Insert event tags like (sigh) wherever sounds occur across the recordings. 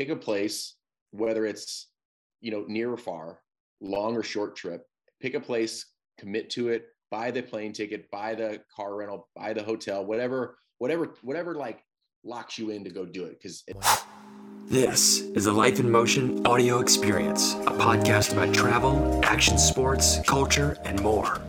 pick a place, whether it's you know near or far, long or short trip. Pick a place, commit to it, buy the plane ticket, buy the car rental, buy the hotel, whatever, whatever, whatever like locks you in to go do it. Because this is a Life in Motion audio experience, a podcast about travel, action sports, culture, and more.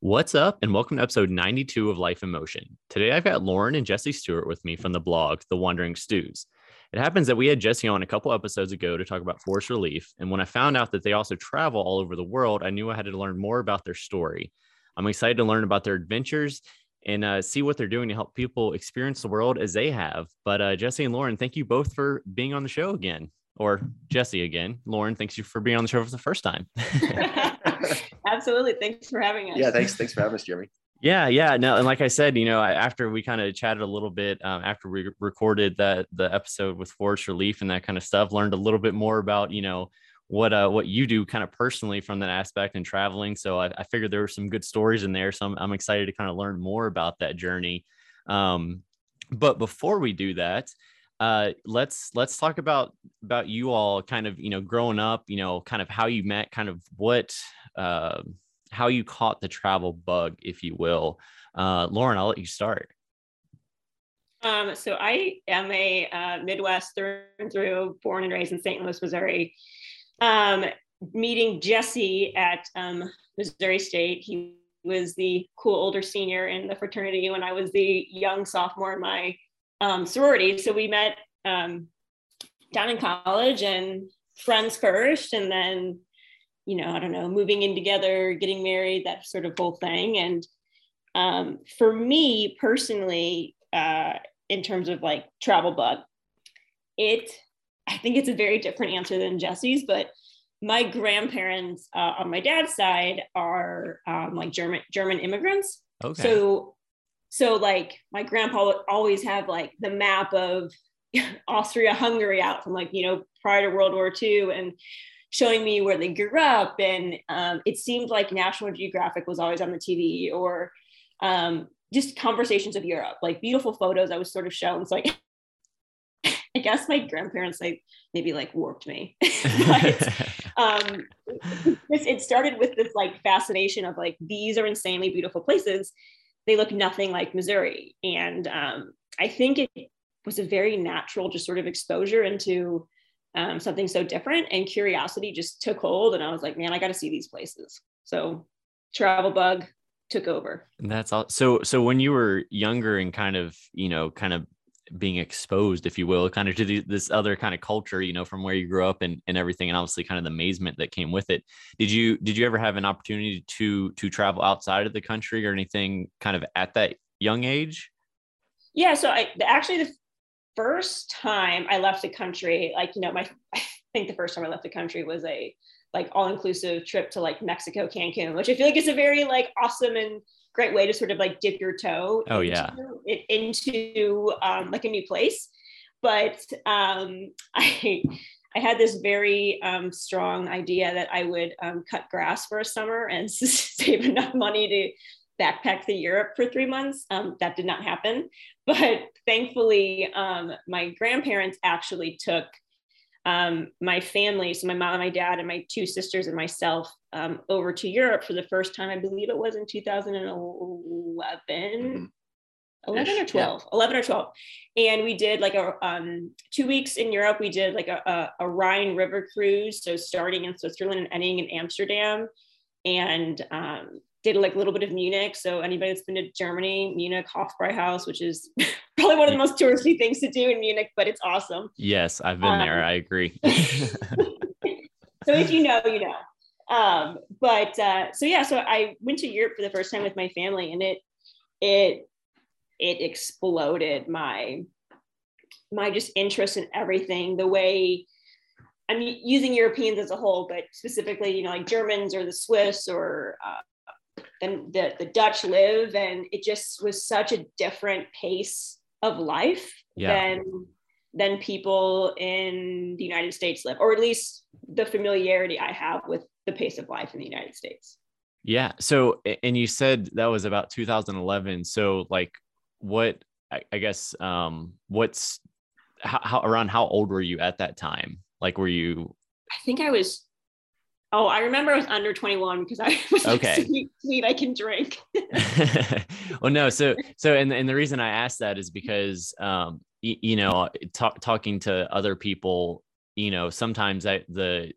What's up, and welcome to episode 92 of Life in Motion. Today, I've got Lauren and Jesse Stewart with me from the blog, The Wandering Stews. It happens that we had Jesse on a couple episodes ago to talk about forest relief. And when I found out that they also travel all over the world, I knew I had to learn more about their story. I'm excited to learn about their adventures and uh, see what they're doing to help people experience the world as they have. But uh, Jesse and Lauren, thank you both for being on the show again, or Jesse again. Lauren, thanks you for being on the show for the first time. (laughs) (laughs) Absolutely. Thanks for having us. Yeah, thanks. Thanks for having us, Jeremy. Yeah, yeah. No, and like I said, you know, after we kind of chatted a little bit um, after we recorded that the episode with Forest Relief and that kind of stuff, learned a little bit more about you know what uh what you do kind of personally from that aspect and traveling. So I, I figured there were some good stories in there. So I'm, I'm excited to kind of learn more about that journey. Um, but before we do that, uh, let's let's talk about about you all kind of you know growing up, you know, kind of how you met, kind of what. Uh, how you caught the travel bug, if you will. Uh, Lauren, I'll let you start. Um, so I am a uh, Midwest through and through, born and raised in St. Louis, Missouri. Um, meeting Jesse at um, Missouri State, he was the cool older senior in the fraternity when I was the young sophomore in my um, sorority. So we met um, down in college and friends first, and then you know, I don't know, moving in together, getting married, that sort of whole thing. And um, for me personally, uh, in terms of like travel bug, it, I think it's a very different answer than Jesse's, but my grandparents uh, on my dad's side are um, like German German immigrants. Okay. So, so like my grandpa would always have like the map of (laughs) Austria Hungary out from like you know prior to World War II, and showing me where they grew up. And um, it seemed like National Geographic was always on the TV or um, just conversations of Europe, like beautiful photos I was sort of shown. So like, (laughs) I guess my grandparents like maybe like warped me. (laughs) but (laughs) um, it started with this like fascination of like these are insanely beautiful places. They look nothing like Missouri, and um, I think it was a very natural just sort of exposure into um, something so different and curiosity just took hold and i was like man i got to see these places. So travel bug took over. And that's all so so when you were younger and kind of you know kind of being exposed if you will kind of to the, this other kind of culture you know from where you grew up and, and everything and obviously kind of the amazement that came with it did you did you ever have an opportunity to to travel outside of the country or anything kind of at that young age? Yeah so i actually the first time I left the country, like, you know, my, (laughs) I think the first time I left the country was a like all inclusive trip to like Mexico, Cancun, which I feel like is a very like awesome and great way to sort of like dip your toe. Oh, into, yeah. It, into um, like a new place. But um, (laughs) I, I had this very um, strong idea that I would um, cut grass for a summer and (laughs) save enough money to backpack to Europe for three months. Um, that did not happen. (laughs) But thankfully, um, my grandparents actually took um, my family, so my mom and my dad and my two sisters and myself, um, over to Europe for the first time. I believe it was in 2011. Mm-hmm. 11 or 12 yeah. 11 or 12 and we did like a um, two weeks in europe we did like a, a, a rhine river cruise so starting in switzerland and ending in amsterdam and um, like a little bit of Munich. So anybody that's been to Germany, Munich Hofbräuhaus, which is (laughs) probably one of the most touristy things to do in Munich, but it's awesome. Yes, I've been um, there. I agree. (laughs) so if you know, you know. Um, but uh, so yeah, so I went to Europe for the first time with my family, and it it it exploded my my just interest in everything. The way I'm using Europeans as a whole, but specifically, you know, like Germans or the Swiss or uh, than the, the Dutch live. And it just was such a different pace of life yeah. than than people in the United States live, or at least the familiarity I have with the pace of life in the United States. Yeah. So, and you said that was about 2011. So, like, what I, I guess, um, what's how, how around how old were you at that time? Like, were you? I think I was. Oh, I remember I was under 21 because I (laughs) was Okay. like, sweet, sweet, I can drink. (laughs) (laughs) well, no. So, so, and, and the reason I asked that is because, um, y- you know, talk, talking to other people, you know, sometimes I, the,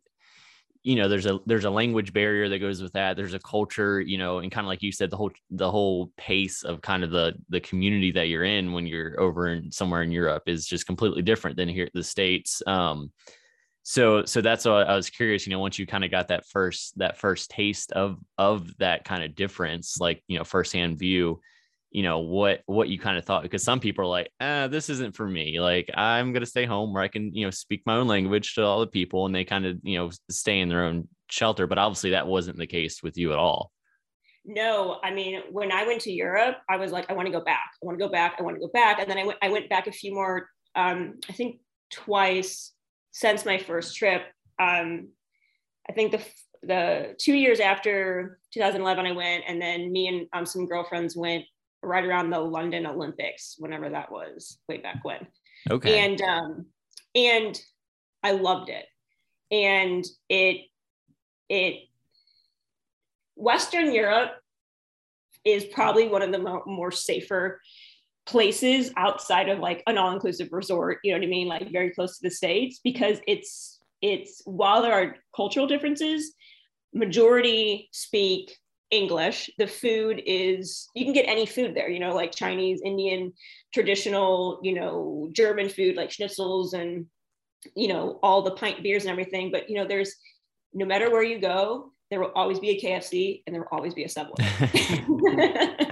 you know, there's a, there's a language barrier that goes with that. There's a culture, you know, and kind of like you said, the whole, the whole pace of kind of the, the community that you're in when you're over in somewhere in Europe is just completely different than here at the States. Um, so so that's why I was curious, you know, once you kind of got that first that first taste of of that kind of difference, like you know, firsthand view, you know, what what you kind of thought because some people are like, ah, this isn't for me. Like I'm gonna stay home where I can, you know, speak my own language to all the people and they kind of, you know, stay in their own shelter. But obviously that wasn't the case with you at all. No, I mean, when I went to Europe, I was like, I want to go back. I want to go back. I want to go back. And then I went, I went back a few more, um, I think twice since my first trip. Um, I think the the two years after 2011, I went, and then me and um, some girlfriends went right around the London Olympics, whenever that was, way back when. Okay. And um, and I loved it, and it it Western Europe is probably one of the mo- more safer places outside of like an all-inclusive resort you know what i mean? Like very close to the states because it's it's while there are cultural differences majority speak english. The food is you can get any food there you know like chinese indian traditional you know german food like schnitzels and you know all the pint beers and everything. But you know there's no matter where you go there will always be a kfc and there will always be a subway (laughs) (laughs)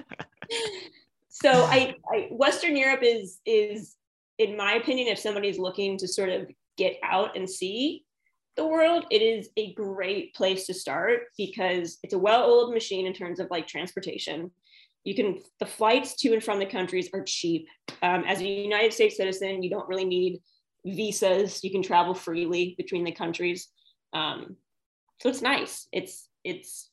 so I, I western europe is is in my opinion if somebody's looking to sort of get out and see the world it is a great place to start because it's a well-oiled machine in terms of like transportation. You can the flights to and from the countries are cheap. Um, as a united states citizen you don't really need visas. You can travel freely between the countries. Um, so it's nice. It's it's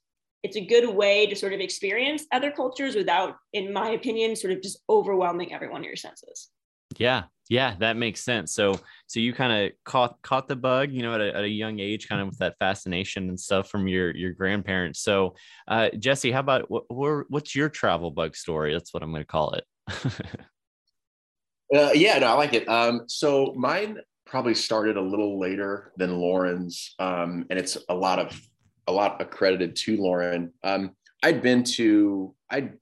it's a good way to sort of experience other cultures without in my opinion sort of just overwhelming everyone of your senses Yeah, yeah, that makes sense. So, so you kind of caught caught the bug, you know, at a, at a young age, kind of with that fascination and stuff from your your grandparents. So, uh, Jesse, how about what, what what's your travel bug story? That's what I'm going to call it. (laughs) Uh, yeah, no, I like it. Um, so mine probably started a little later than Lauren's, um, and it's a lot of a lot accredited to Lauren. Um, I'd been to I'd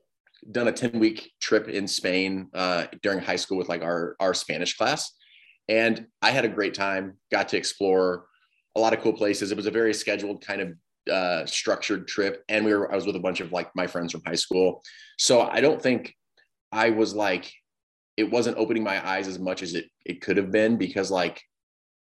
done a 10 week trip in Spain uh, during high school with like our our Spanish class, and I had a great time. Got to explore a lot of cool places. It was a very scheduled kind of uh, structured trip, and we were I was with a bunch of like my friends from high school. So I don't think I was like it wasn't opening my eyes as much as it it could have been because like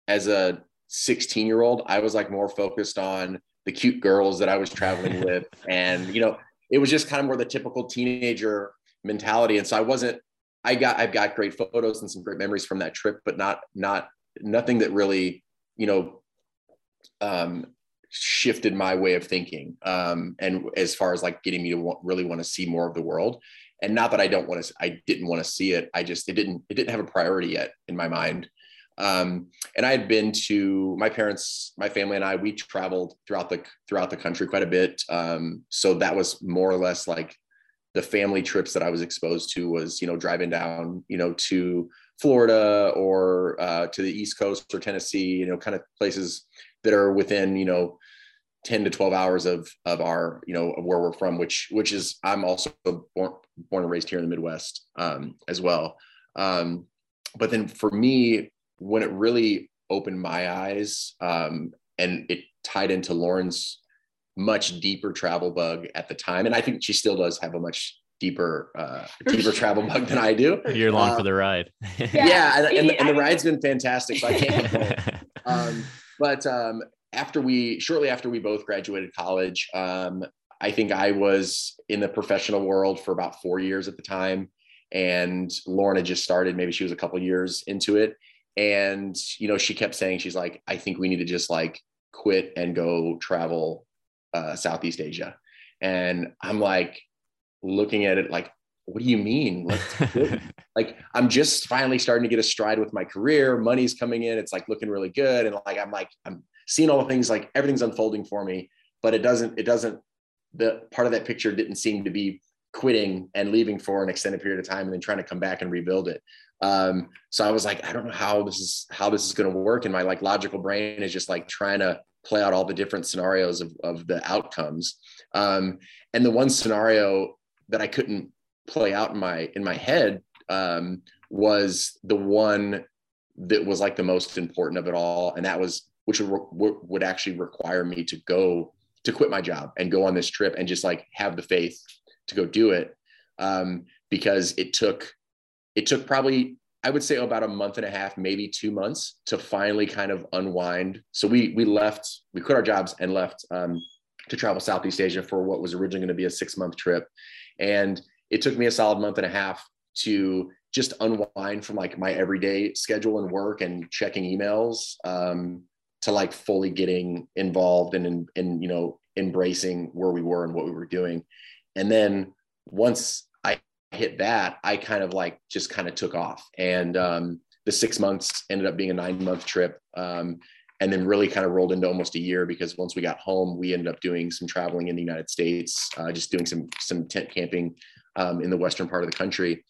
as a 16 year old I was like more focused on the cute girls that I was traveling (laughs) with and you know it was just kind of more the typical teenager mentality and so I wasn't I got I've got great photos and some great memories from that trip but not not nothing that really you know um shifted my way of thinking um and as far as like getting me to want, really want to see more of the world and not that I don't want to, I didn't want to see it. I just, it didn't, it didn't have a priority yet in my mind. Um, and I had been to my parents, my family and I, we traveled throughout the, throughout the country quite a bit. Um, so that was more or less like the family trips that I was exposed to was, you know, driving down, you know, to Florida or uh, to the East coast or Tennessee, you know, kind of places that are within, you know, 10 to 12 hours of of our you know where we're from which which is i'm also born, born and raised here in the midwest um, as well um, but then for me when it really opened my eyes um, and it tied into lauren's much deeper travel bug at the time and i think she still does have a much deeper uh, (laughs) deeper travel bug than i do. You're along Uh, for the ride. (laughs) yeah, and, and, the- and the ride's been fantastic so i can't (laughs) um, but um, after we shortly after we both graduated college um, i think i was in the professional world for about four years at the time and lauren had just started maybe she was a couple years into it and you know she kept saying she's like i think we need to just like quit and go travel uh, southeast asia and i'm like looking at it like what do you mean? Like, (laughs) like, I'm just finally starting to get a stride with my career. Money's coming in. It's like looking really good. And like, I'm like, I'm seeing all the things, like everything's unfolding for me, but it doesn't, it doesn't, the part of that picture didn't seem to be quitting and leaving for an extended period of time and then trying to come back and rebuild it. Um, so I was like, I don't know how this is, how this is going to work. And my like logical brain is just like trying to play out all the different scenarios of, of the outcomes. Um, and the one scenario that I couldn't play out in my in my head um, was the one that was like the most important of it all, and that was which would, would actually require me to go to quit my job and go on this trip and just like have the faith to go do it um, because it took it took probably I would say about a month and a half, maybe two months to finally kind of unwind. So we we left, we quit our jobs and left um, to travel Southeast Asia for what was originally going to be a six month trip, and it took me a solid month and a half to just unwind from like my everyday schedule and work and checking emails um, to like fully getting involved and in, in you know embracing where we were and what we were doing and then once hit that i kind of like just kind of took off and um, the six months ended up being a nine month trip um, and then really kind of rolled into almost a year because once we got home we ended up doing some traveling in the united states uh, just doing some some tent camping um, in the western part of the country.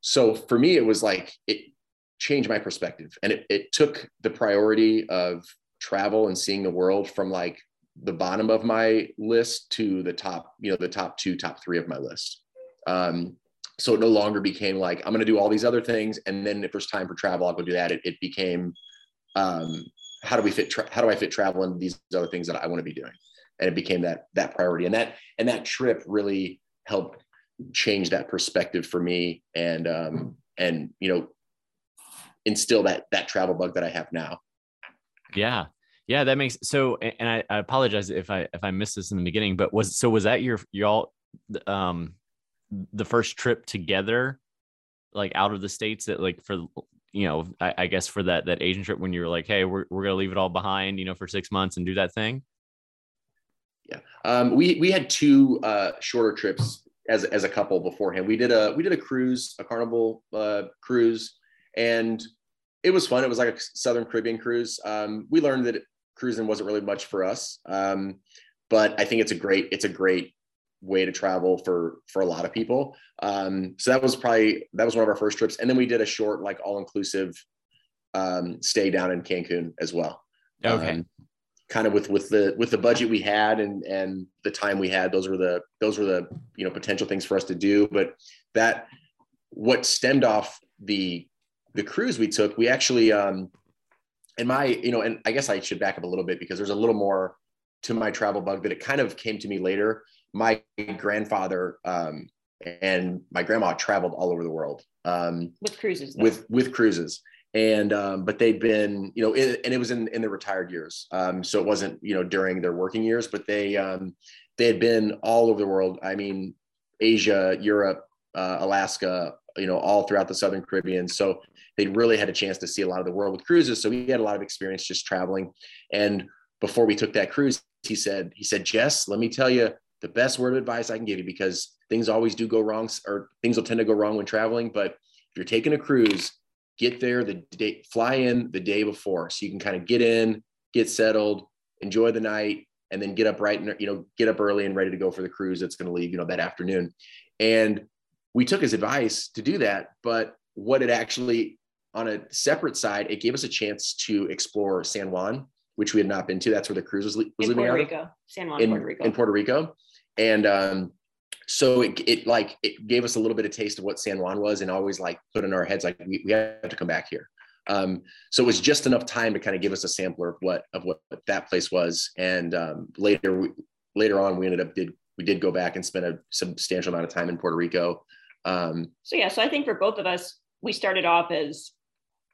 So for me, it was like it changed my perspective, and it, it took the priority of travel and seeing the world from like the bottom of my list to the top, you know, the top two, top three of my list. Um, so it no longer became like I'm going to do all these other things, and then if there's time for travel, I'll go do that. It, it became um, how do we fit? Tra- how do I fit travel into these other things that I want to be doing? And it became that that priority, and that and that trip really helped change that perspective for me and um and you know instill that that travel bug that I have now. Yeah. Yeah, that makes so and I, I apologize if I if I missed this in the beginning, but was so was that your y'all um the first trip together like out of the states that like for you know I, I, guess for that that Asian trip when you were like hey we're, we're gonna leave it all behind you know for six months and do that thing yeah um, we we had two uh, shorter trips as as a couple beforehand. We did a we did a cruise, a carnival uh, cruise, and it was fun. It was like a Southern Caribbean cruise. Um, we learned that cruising wasn't really much for us, um, but I think it's a great it's a great way to travel for for a lot of people. Um, so that was probably that was one of our first trips, and then we did a short like all inclusive um, stay down in Cancun as well. Okay. Um, kind of with with the with the budget we had and and the time we had those were the those were the you know potential things for us to do but that what stemmed off the the cruise we took we actually um and my you know and i guess i should back up a little bit because there's a little more to my travel bug that it kind of came to me later my grandfather um and my grandma traveled all over the world um with cruises though. with with cruises. And um, but they'd been you know it, and it was in in the retired years. Um, so it wasn't you know during their working years but they um, they had been all over the world. I mean asia europe uh, alaska you know all throughout the southern caribbean. So they really had a chance to see a lot of the world with cruises. So he had a lot of experience just traveling. And before we took that cruise he said he said jess let me tell you the best word of advice i can give you because things always do go wrong or things will tend to go wrong when traveling but if you're taking a cruise get there the day, fly in the day before, so you can kind of get in, get settled, enjoy the night, and then get up right and you know get up early and ready to go for the cruise that's going to leave you know that afternoon. And we took his advice to do that, but what it actually on a separate side, it gave us a chance to explore San Juan, which we had not been to. That's where the cruise was, was in leaving Puerto Rico, San Juan, in Puerto Rico. in Puerto Rico, and um, so it, it like it gave us a little bit of taste of what San Juan was and always like put in our heads like we, we have to come back here. Um, so it was just enough time to kind of give us a sampler of what of what that place was. And um, later we, later on we ended up did we did go back and spend a substantial amount of time in Puerto Rico. Um, so yeah, so I think for both of us, we started off as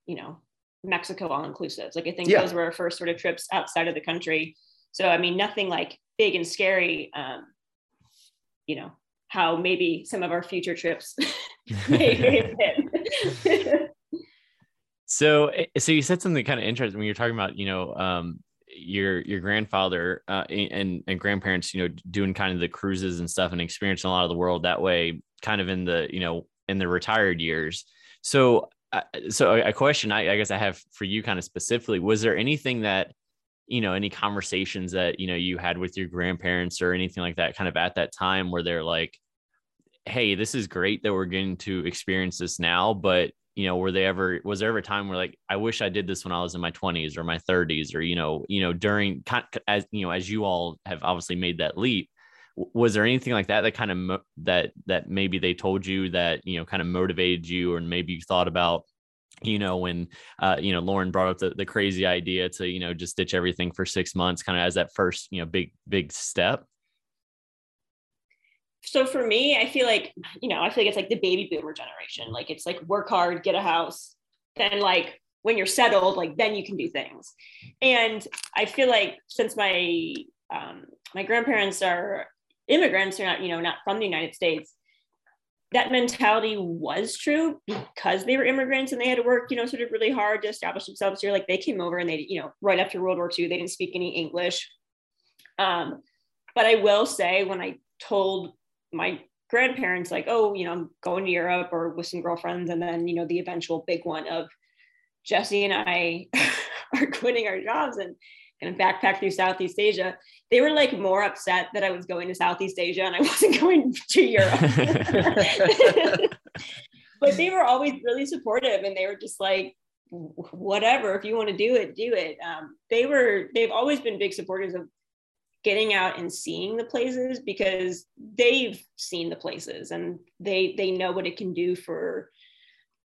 you know Mexico all inclusives. Like I think yeah. those were our first sort of trips outside of the country. So I mean nothing like big and scary. Um, you know, how maybe some of our future trips (laughs) (laughs) may so, eh, so you said something kind of interesting when you're talking about, you know, um, your your grandfather uh, and and grandparents, you know, doing kind of the cruises and stuff and experiencing a lot of the world that way, kind of in the you know in the retired years. So uh, so a question I, I guess I have for you kind of specifically was there anything that you know any conversations that you know you had with your grandparents or anything like that kind of at that time where they're like hey this is great that we're getting to experience this now but you know were they ever was there ever a time where like i wish i did this when i was in my 20s or my 30s or you know you know during as you know as you all have obviously made that leap was there anything like that that kind of that that maybe they told you that you know kind of motivated you or maybe you thought about you know when uh, you know lauren brought up the, the crazy idea to you know just ditch everything for six months kind of as that first you know big big step? So for me i feel like you know i feel like it's like the baby boomer generation. Like it's like work hard get a house then like when you're settled like then you can do things. And i feel like since my um, my grandparents are immigrants they're not you know not from the united states that mentality was true because they were immigrants and they had to work, you know, sort of really hard to establish themselves here. Like they came over and they, you know, right after World War II, they didn't speak any English. Um, but I will say, when I told my grandparents, like, oh, you know, I'm going to Europe or with some girlfriends, and then, you know, the eventual big one of Jesse and I (laughs) are quitting our jobs and kind of backpack through Southeast Asia they were like more upset that I was going to Southeast Asia and I (laughs) wasn't going to Europe. (laughs) but they were always really supportive and they were just like, whatever, if you want to do it, do it. Um, they were, they've always been big supporters of getting out and seeing the places because they've seen the places and they they know what it can do for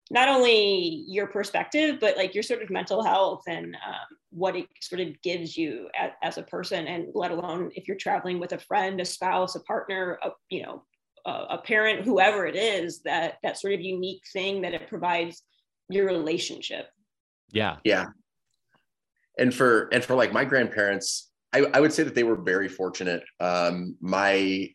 not only your perspective but like your sort of mental health and um, what it sort of gives you as, as, a person and let alone if you're traveling with a friend a spouse a partner a, you know a, a parent whoever it is that that sort of unique thing that it provides your relationship yeah yeah and for and for like my grandparents i, I would say that they were very fortunate um my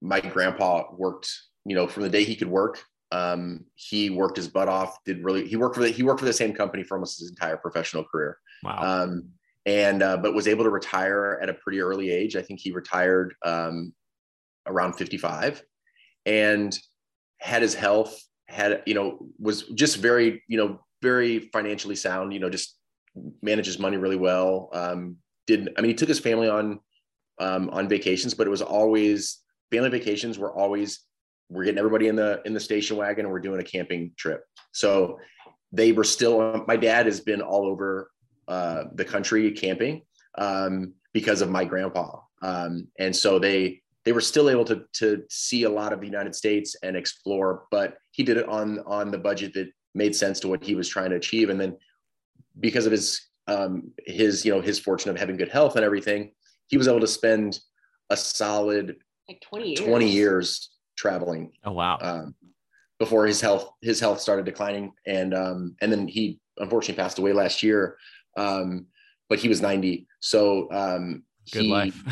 my grandpa worked you know from the day he could work um, he worked his butt off. Did really he worked for the he worked for the same company for almost his entire professional career. Wow. Um, and uh, but was able to retire at a pretty early age. I think he retired um, around 55, and had his health had you know was just very you know very financially sound. You know just manages money really well. Um, did I mean he took his family on um, on vacations, but it was always family vacations were always we're getting everybody in the in the station wagon and we're doing a camping trip so they were still my dad has been all over uh, the country camping um, because of my grandpa um, and so they they were still able to to see a lot of the united states and explore but he did it on on the budget that made sense to what he was trying to achieve and then because of his um, his you know his fortune of having good health and everything he was able to spend a solid like 20 years, 20 years traveling. Oh wow! Um, before his health his health started declining, and um, and then he unfortunately passed away last year. Um, but he was 90, so um, good he, life.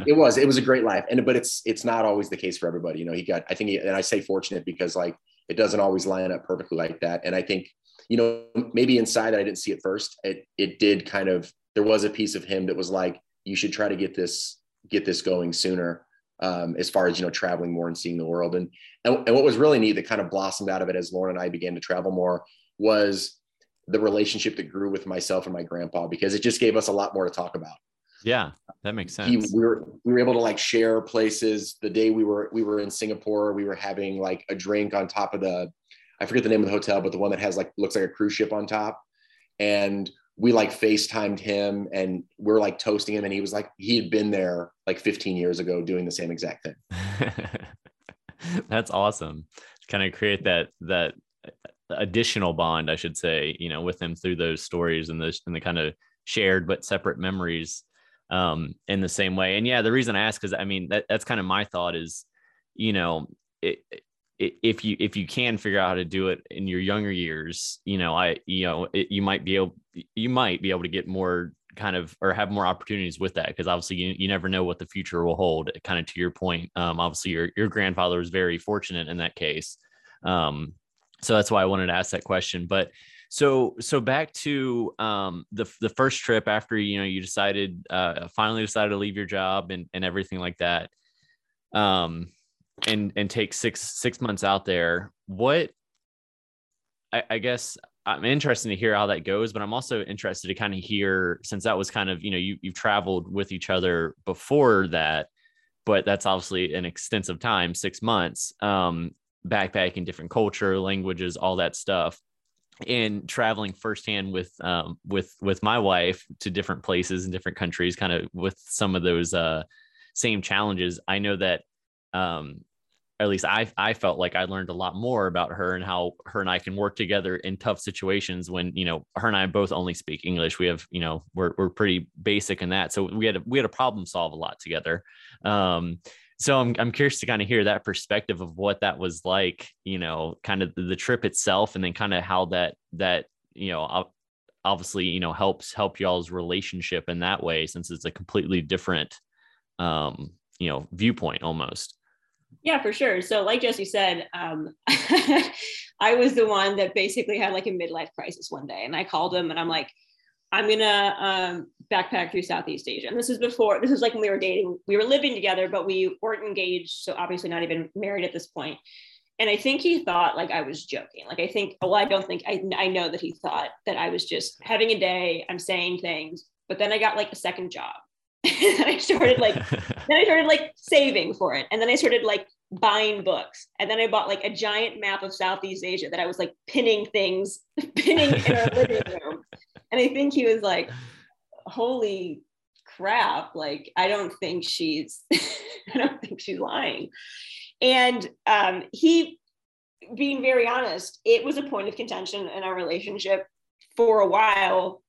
(laughs) it was it was a great life, and but it's it's not always the case for everybody. You know, he got I think, he, and I say fortunate because like it doesn't always line up perfectly like that. And I think you know maybe inside I didn't see it first. It it did kind of there was a piece of him that was like you should try to get this get this going sooner um, as far as you know traveling more and seeing the world and, and and what was really neat that kind of blossomed out of it as Lauren and I began to travel more was the relationship that grew with myself and my grandpa because it just gave us a lot more to talk about. Yeah, that makes sense. He, we were we were able to like share places. The day we were we were in Singapore, we were having like a drink on top of the I forget the name of the hotel, but the one that has like looks like a cruise ship on top. And we like FaceTimed him and we're like toasting him. And he was like, he had been there like 15 years ago doing the same exact thing. (laughs) That's awesome. Kind of create that, that additional bond, I should say, you know, with him through those stories and the, and the kind of shared but separate memories um, in the same way. And yeah, the reason I ask is, I mean, that, that's kind of my thought is, you know, it, if you if you can figure out how to do it in your younger years you know i you know it, you might be able you might be able to get more kind of or have more opportunities with that because obviously you, you never know what the future will hold kind of to your point um, obviously your your grandfather was very fortunate in that case um, so that's why i wanted to ask that question. But so so back to um, the the first trip after you know you decided uh, finally decided to leave your job and and everything like that um and and take six six months out there what I, I guess i'm interested to hear how that goes but i'm also interested to kind of hear since that was kind of you know you, you've traveled with each other before that but that's obviously an extensive time six months um backpacking different culture languages all that stuff and traveling firsthand with um, with with my wife to different places and different countries, kind of with some of those uh, same challenges. I know that um, at least I I felt like I learned a lot more about her and how her and I can work together in tough situations when you know her and I both only speak English. We have you know we're we're pretty basic in that, so we had a, we had a problem solve a lot together. Um, so I'm I'm curious to kind of hear that perspective of what that was like, you know, kind of the trip itself, and then kind of how that that you know obviously you know helps help y'all's relationship in that way since it's a completely different um you know viewpoint almost. Yeah for sure. So like jesse said um (laughs) i was the one that basically had like a midlife crisis one day and i called him and i'm like I'm gonna um, backpack through Southeast Asia. And this is before, this is like when we were dating, we were living together, but we weren't engaged. So obviously not even married at this point. And I think he thought like I was joking. Like I think, well, I don't think, I, I know that he thought that I was just having a day, I'm saying things, but then I got like a second job. (laughs) and I started like, (laughs) then I started like saving for it. And then I started like buying books. And then I bought like a giant map of Southeast Asia that I was like pinning things, (laughs) pinning in our living room. And I think he was like, holy crap. Like, I don't think she's, (laughs) I don't think she's lying. And um, he, being very honest, it was a point of contention in our relationship for a while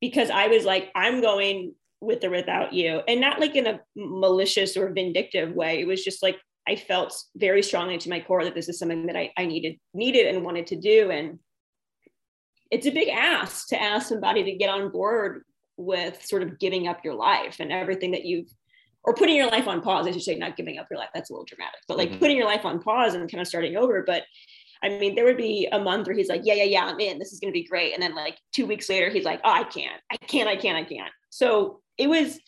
because I was like, I'm going with or without you. And not like in a malicious or vindictive way. It was just like I felt very strongly to my core that this is something that I, I needed, needed and wanted to do. And it's a big ask to ask somebody to get on board with sort of giving up your life and everything that you've or putting your life on pause. I should say not giving up your life. That's a little dramatic, but like mm-hmm. putting your life on pause and kind of starting over. But I mean, there would be a month where he's like, yeah, yeah, yeah, I'm in. This is going to be great. And then like two weeks later, he's like, oh, I can't, I can't, I can't, I can't. So it was,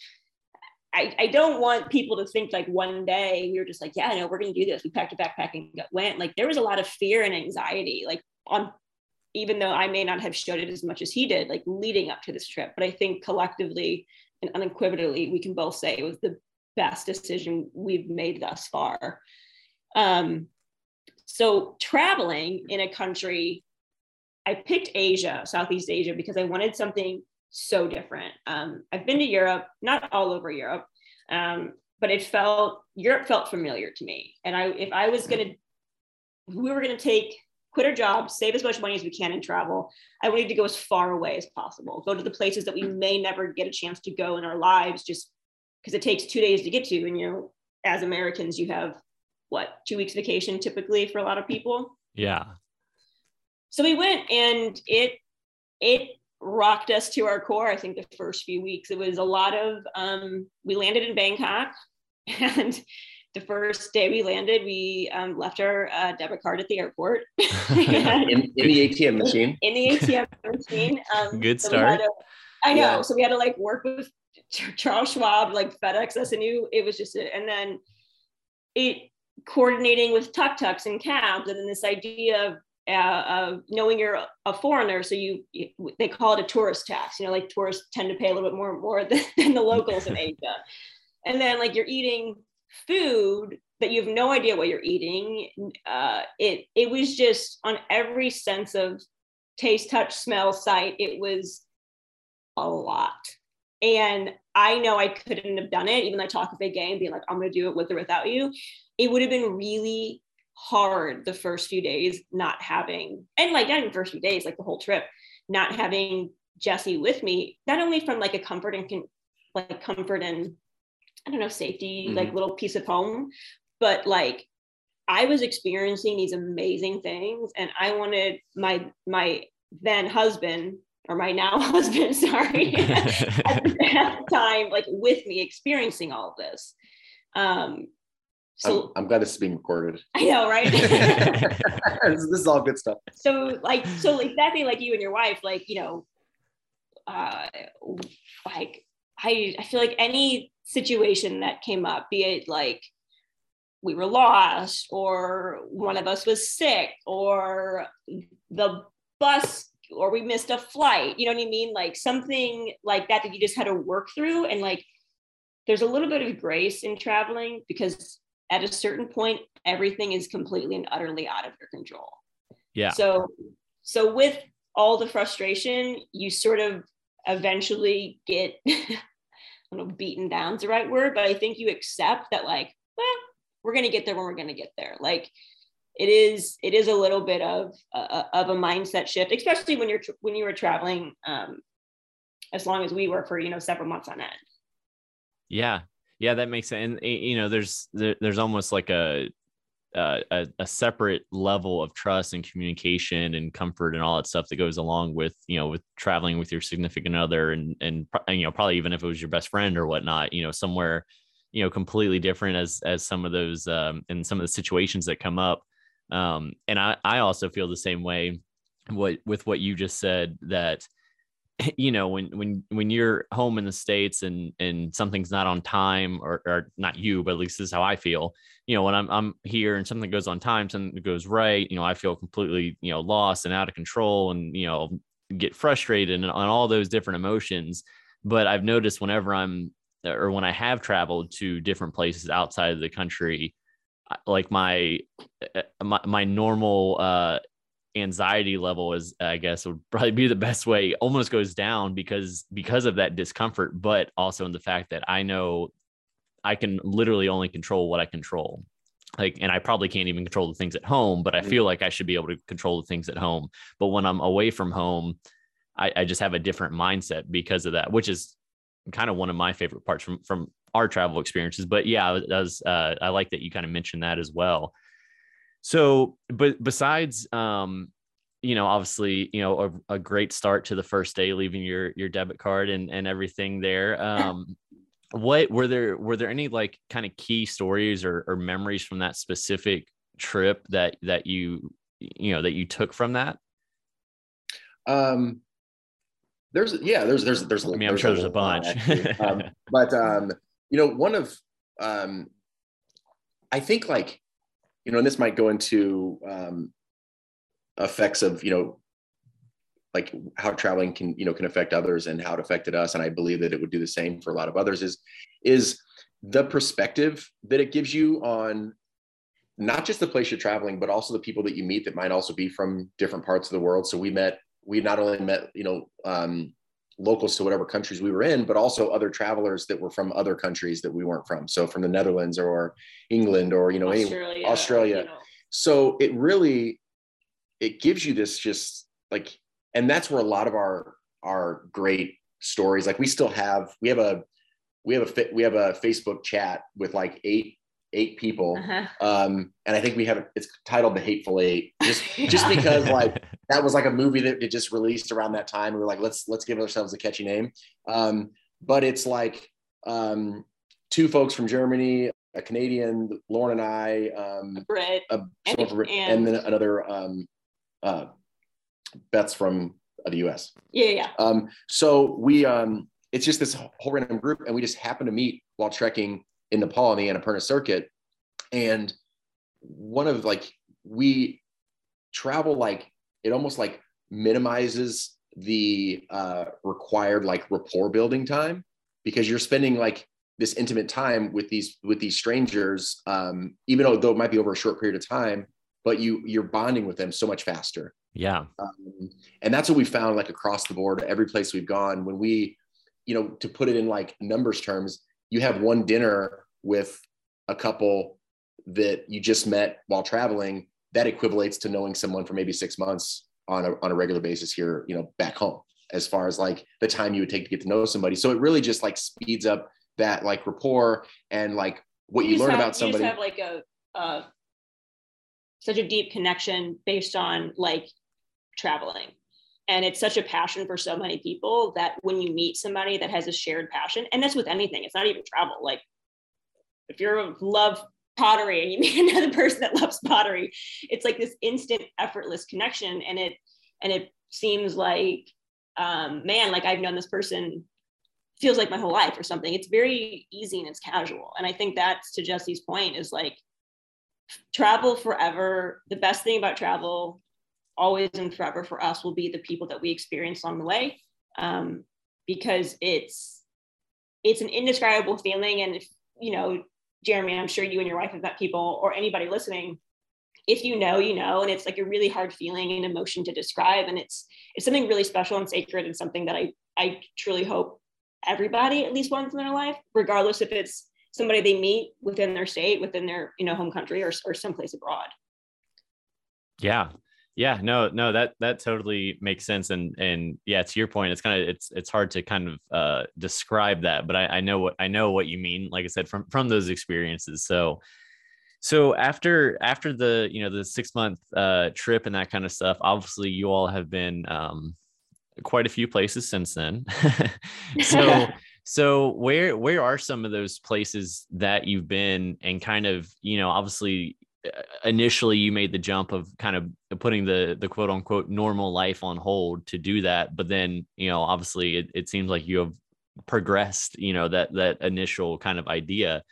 I, I don't want people to think like one day we were just like, yeah, no, we're going to do this. We packed a backpack and went. Like there was a lot of fear and anxiety, like on even though I may not have showed it as much as he did, like leading up to this trip. But I think collectively and unequivocally, we can both say it was the best decision we've made thus far. Um, so traveling in a country, I picked Asia, Southeast Asia, because I wanted something so different. Um, I've been to Europe, not all over Europe, um, but it felt Europe felt familiar to me. And I, if I was gonna, we were gonna take quit our jobs, save as much money as we can and travel. I wanted to go as far away as possible, go to the places that we may never get a chance to go in our lives just because it takes two days to get to. And, you know, as Americans, you have what, two weeks vacation typically for a lot of people. Yeah. So we went and it, it rocked us to our core. I think the first few weeks, it was a lot of, um, we landed in Bangkok (laughs) and the first day we landed, we um, left our uh, debit card at the airport. (laughs) (laughs) in, in, the ATM machine. In the ATM machine. Um, (laughs) Good so start. To, I know. Yeah. So we had to like work with Charles Schwab, like FedEx, SNU. It was just, a, and then it coordinating with tuk tuks and cabs, and then this idea of uh, of knowing you're a foreigner, so you, you, they call it a tourist tax. You know, like tourists tend to pay a little bit more more than, than the locals in Asia. And then like you're eating food that you have no idea what you're eating. Uh, it it was just on every sense of taste, touch, smell, sight. It was a lot, and I know I couldn't have done it. Even though I talk a big game, being like, "I'm going to do it with or without you," it would have been really hard the first few days not having, and like not even first few days, like the whole trip, not having Jesse with me. Not only from like a comfort and con- like comfort and I don't know, safety, mm-hmm. like little piece of home. But like I was experiencing these amazing things and I wanted my my then husband or my now (laughs) husband, sorry, (laughs) at the (laughs) time, like with me experiencing all of this. Um so I'm, I'm, glad this is being recorded. I know, right? this, is all good stuff. So like so exactly like you and your wife, like, you know, uh like I I feel like any situation that came up, be it like we were lost or one of us was sick or the bus or we missed a flight you know what i mean? Like something like that that you just had to work through and like there's a little bit of grace in traveling because at a certain point everything is completely and utterly out of your control. Yeah. So so with all the frustration you sort of eventually get (laughs) don't know beaten down's the right word but i think you accept that like well we're going to get there when we're going to get there. Like it is it is a little bit of uh, of a mindset shift especially when you're when you were traveling um as long as we were for you know several months on end. Yeah. Yeah that makes sense. And eh, you know there's there, there's almost like a, a a separate level of trust and communication and comfort and all that stuff that goes along with you know with traveling with your significant other and and you know probably even if it was your best friend or whatnot you know somewhere you know completely different as as some of those um and some of the situations that come up. Um and i i also feel the same way what with what you just said that (laughs) you know when when when you're home in the states and and something's not on time or, or not you but at least this is how i feel you know when i'm i'm here and something goes on time something goes right you know i feel completely you know lost and out of control and you know get frustrated and all those different emotions. But i've noticed whenever i'm or when I have traveled to different places outside of the country, like my uh, my, my normal uh, anxiety level is, I guess, would probably be the best way. Almost goes down because because of that discomfort, but also in the fact that I know I can literally only control what I control. Like, and I probably can't even control the things at home, but I mm. feel like I should be able to control the things at home. But when I'm away from home, I, I just have a different mindset because of that, which is kind of one of my favorite parts from from our travel experiences. But yeah, was, uh, I like that you kind of mentioned that as well. So, but besides, um, you know, obviously, you know, a, a, great start to the first day, leaving your your debit card and and everything there. Um, what were there were there any like kind of key stories or, or memories from that specific trip that that you you know that you took from that? Um, there's yeah, there's there's there's. I mean, I'm sure there's a, bunch. um, (laughs) but um, you know, one of um, I think like you know, and this might go into um, effects of you know, like how traveling can you know can affect others and how it affected us, and I believe that it would do the same for a lot of others. Is is the perspective that it gives you on not just the place you're traveling, but also the people that you meet that might also be from different parts of the world. So we met we not only met, you know, um, locals to whatever countries we were in, but also other travelers that were from other countries that we weren't from. So from the Netherlands or England or, you know, Australia. Any, Australia. You know. So it really, it gives you this just like, and that's where a lot of our, our great stories, like we still have, we have a, we have a, we have a Facebook chat with like eight eight people uh-huh. um and i think we have it's titled the hateful eight just (laughs) just because like (laughs) that was like a movie that it just released around that time. We were like let's let's give ourselves a catchy name. Um but it's like um two folks from germany a canadian lauren and i um a Brit, a, and, from, and, then another um uh beth's from the us yeah yeah um so we um it's just this whole random group and we just happen to meet while trekking in Nepal on the Annapurna circuit. And one of like, we travel like, it almost like minimizes the uh, required like rapport building time because you're spending like this intimate time with these with these strangers um, even though, though it might be over a short period of time but you you're bonding with them so much faster. Yeah. Um, and that's what we found like across the board every place we've gone. When we you know to put it in like numbers terms you have one dinner with a couple that you just met while traveling, that equivalates to knowing someone for maybe six months on a, on a regular basis here, you know, back home, as far as like the time you would take to get to know somebody. So it really just like speeds up that like rapport and like what you, you learn have, about somebody. You have like a, uh, such a deep connection based on like traveling and it's such a passion for so many people that when you meet somebody that has a shared passion and that's with anything it's not even travel like if you love pottery and you meet (laughs) another person that loves pottery it's like this instant effortless connection and it and it seems like um man like i've known this person feels like my whole life or something it's very easy and it's casual and i think that's to jesse's point is like travel forever. The best thing about travel, always and forever for us, will be the people that we experience along the way, um, because it's it's an indescribable feeling. And if you know, Jeremy, I'm sure you and your wife have met people, or anybody listening. If you know, you know, and it's like a really hard feeling and emotion to describe, and it's it's something really special and sacred, and something that I I truly hope everybody at least once in their life, regardless if it's somebody they meet within their state, within their you know home country, or or someplace abroad. Yeah, yeah, no, no, that that totally makes sense, and and yeah, to your point, it's kind of it's it's hard to kind of uh, describe that, but I, I know what I know what you mean. Like I said, from from those experiences, so. So after after the you know the six month uh, trip and that kind of stuff, obviously you all have been um, quite a few places since then. (laughs) so (laughs) so where where are some of those places that you've been and kind of, you know, obviously initially you made the jump of kind of putting the the quote unquote normal life on hold to do that, but then, you know, obviously it, it seems like you have progressed, you know, that that initial kind of idea.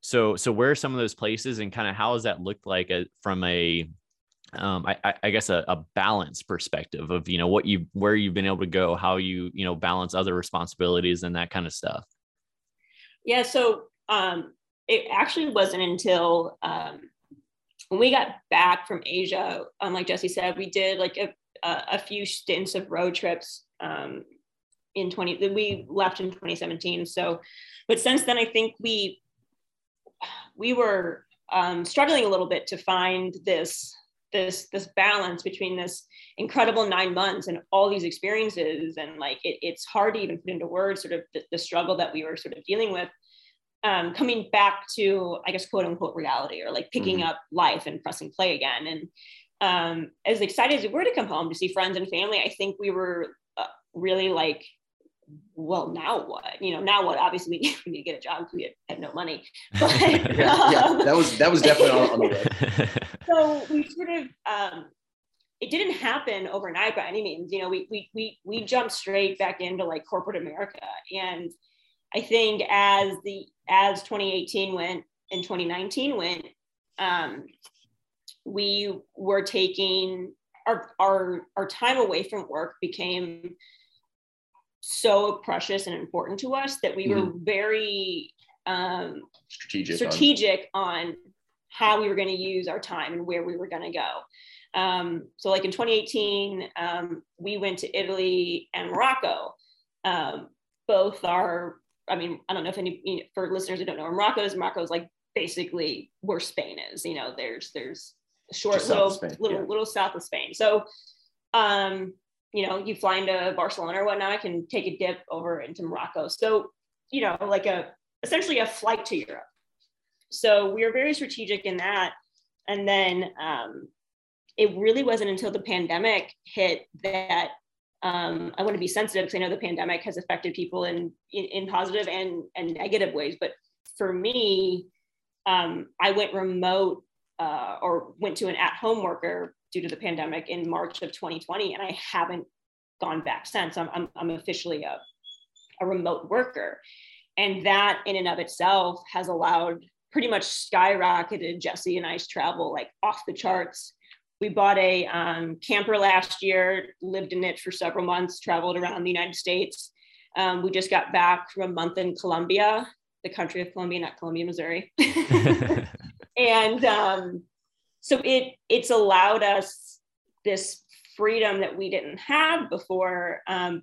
So so where are some of those places and kind of how has that looked like a, uh, from a um, I, I, guess a, a balance perspective of you know what you where you've been able to go, how you you know balance other responsibilities and that kind of stuff. Yeah, so um, it actually wasn't until um, when we got back from Asia, um, like Jesse said, we did like a, a, a few stints of road trips um, in 20. We left in 2017. So, but since then, I think we we were um, struggling a little bit to find this this this balance between this incredible nine months and all these experiences and like it, it's hard to even put into words sort of the, the struggle that we were sort of dealing with um, coming back to i guess quote unquote reality or like picking mm-hmm. up life and pressing play again and um, as excited as we were to come home to see friends and family i think we were uh, really like well, now what? You know, now what? Obviously, we, (laughs) we need to get a job because we had, had, no money. (laughs) But, yeah, um, yeah, that was that was definitely on, on the way. (laughs) So we sort of um, it didn't happen overnight by any means. You know, we we we we jumped straight back into like corporate America, and I think as the as 2018 went and 2019 went, um, we were taking our our our time away from work became so precious and important to us that we mm-hmm. were very um, strategic strategic on. on how we were going to use our time and where we were going to go. Um, so, like in 2018, um, we went to Italy and Morocco. Um, both are, I mean, I don't know if any you know, for listeners who don't know where Morocco is. Morocco is like basically where Spain is. You know, there's there's a short Just little little yeah. little south of Spain. So, um, you know, you fly into Barcelona or whatnot, I can take a dip over into Morocco. So, you know, like a essentially a flight to Europe. So we were very strategic in that. And then um, it really wasn't until the pandemic hit that um, I want to be sensitive because I know the pandemic has affected people in, in, in positive and, and negative ways. But for me, um, I went remote uh, or went to an at home worker due to the pandemic in March of 2020, and I haven't gone back since. I'm, I'm, I'm officially a, a remote worker. And that in and of itself has allowed pretty much skyrocketed Jesse and I's travel like off the charts. We bought a um, camper last year, lived in it for several months, traveled around the United States. Um, we just got back from a month in Colombia, the country of Colombia, not Columbia, Missouri. (laughs) and um, so it it's allowed us this freedom that we didn't have before um,